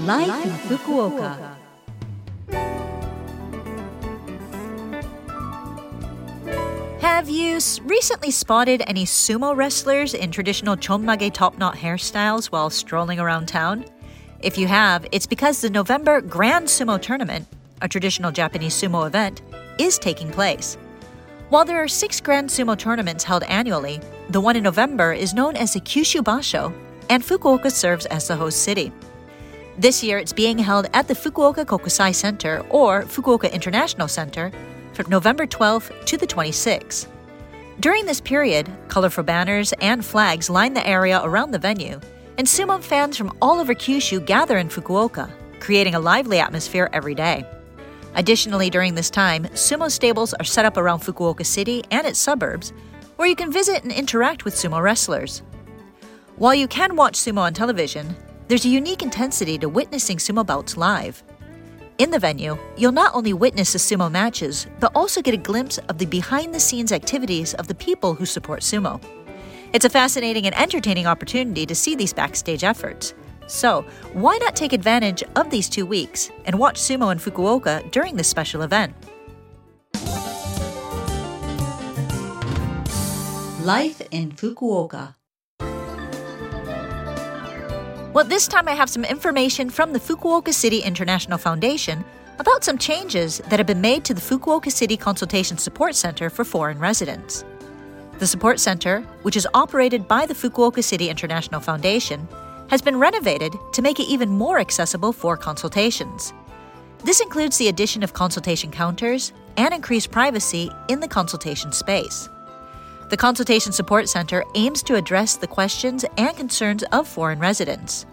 Life, in Fukuoka. Have you recently spotted any sumo wrestlers in traditional chonmage top knot hairstyles while strolling around town? If you have, it's because the November Grand Sumo Tournament, a traditional Japanese sumo event, is taking place. While there are six Grand Sumo tournaments held annually, the one in November is known as the Kyushu Basho, and Fukuoka serves as the host city. This year, it's being held at the Fukuoka Kokusai Center or Fukuoka International Center from November 12th to the 26th. During this period, colorful banners and flags line the area around the venue, and sumo fans from all over Kyushu gather in Fukuoka, creating a lively atmosphere every day. Additionally, during this time, sumo stables are set up around Fukuoka City and its suburbs, where you can visit and interact with sumo wrestlers. While you can watch sumo on television, there's a unique intensity to witnessing sumo bouts live. In the venue, you'll not only witness the sumo matches, but also get a glimpse of the behind the scenes activities of the people who support sumo. It's a fascinating and entertaining opportunity to see these backstage efforts. So, why not take advantage of these two weeks and watch sumo in Fukuoka during this special event? Life in Fukuoka. Well, this time I have some information from the Fukuoka City International Foundation about some changes that have been made to the Fukuoka City Consultation Support Center for foreign residents. The support center, which is operated by the Fukuoka City International Foundation, has been renovated to make it even more accessible for consultations. This includes the addition of consultation counters and increased privacy in the consultation space. The Consultation Support Center aims to address the questions and concerns of foreign residents.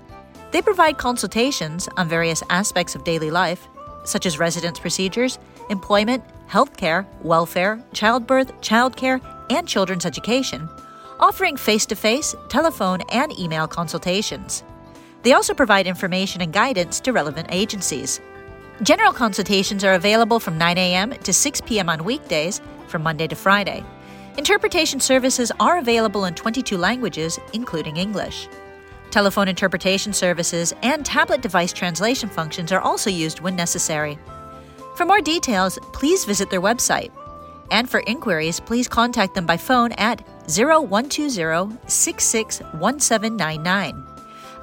They provide consultations on various aspects of daily life, such as residence procedures, employment, healthcare, welfare, childbirth, childcare, and children's education, offering face to face, telephone, and email consultations. They also provide information and guidance to relevant agencies. General consultations are available from 9 a.m. to 6 p.m. on weekdays from Monday to Friday. Interpretation services are available in 22 languages, including English. Telephone interpretation services and tablet device translation functions are also used when necessary. For more details, please visit their website. And for inquiries, please contact them by phone at 0120 661799.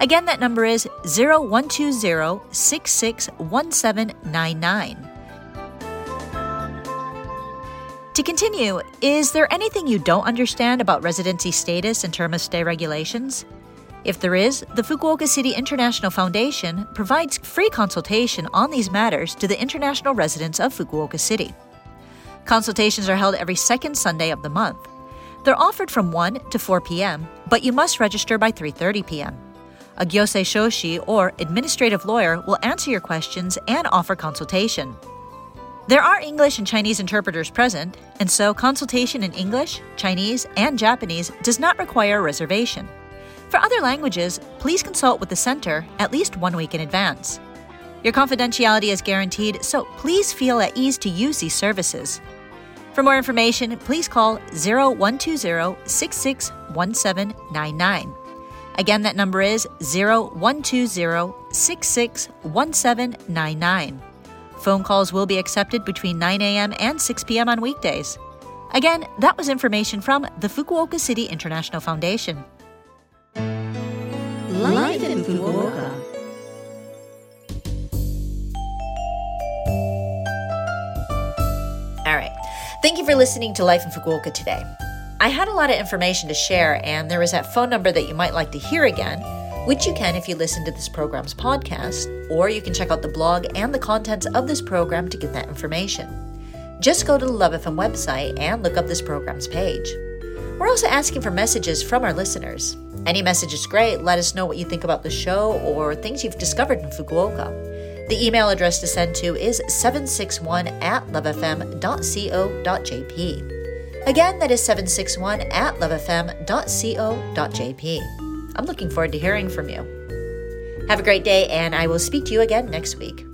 Again, that number is 0120 661799. To continue, is there anything you don't understand about residency status and term of stay regulations? If there is, the Fukuoka City International Foundation provides free consultation on these matters to the international residents of Fukuoka City. Consultations are held every second Sunday of the month. They're offered from 1 to 4 p.m., but you must register by 3:30 p.m. A gyosei shoshi or administrative lawyer will answer your questions and offer consultation. There are English and Chinese interpreters present, and so consultation in English, Chinese, and Japanese does not require a reservation. For other languages, please consult with the center at least one week in advance. Your confidentiality is guaranteed, so please feel at ease to use these services. For more information, please call 0120 661799. Again, that number is 0120 661799. Phone calls will be accepted between 9 a.m. and 6 p.m. on weekdays. Again, that was information from the Fukuoka City International Foundation. Life in Fukuoka. All right. Thank you for listening to Life in Fukuoka today. I had a lot of information to share, and there is that phone number that you might like to hear again which you can if you listen to this program's podcast, or you can check out the blog and the contents of this program to get that information. Just go to the Love FM website and look up this program's page. We're also asking for messages from our listeners. Any message is great. Let us know what you think about the show or things you've discovered in Fukuoka. The email address to send to is 761 at lovefm.co.jp. Again, that is 761 at lovefm.co.jp. I'm looking forward to hearing from you. Have a great day, and I will speak to you again next week.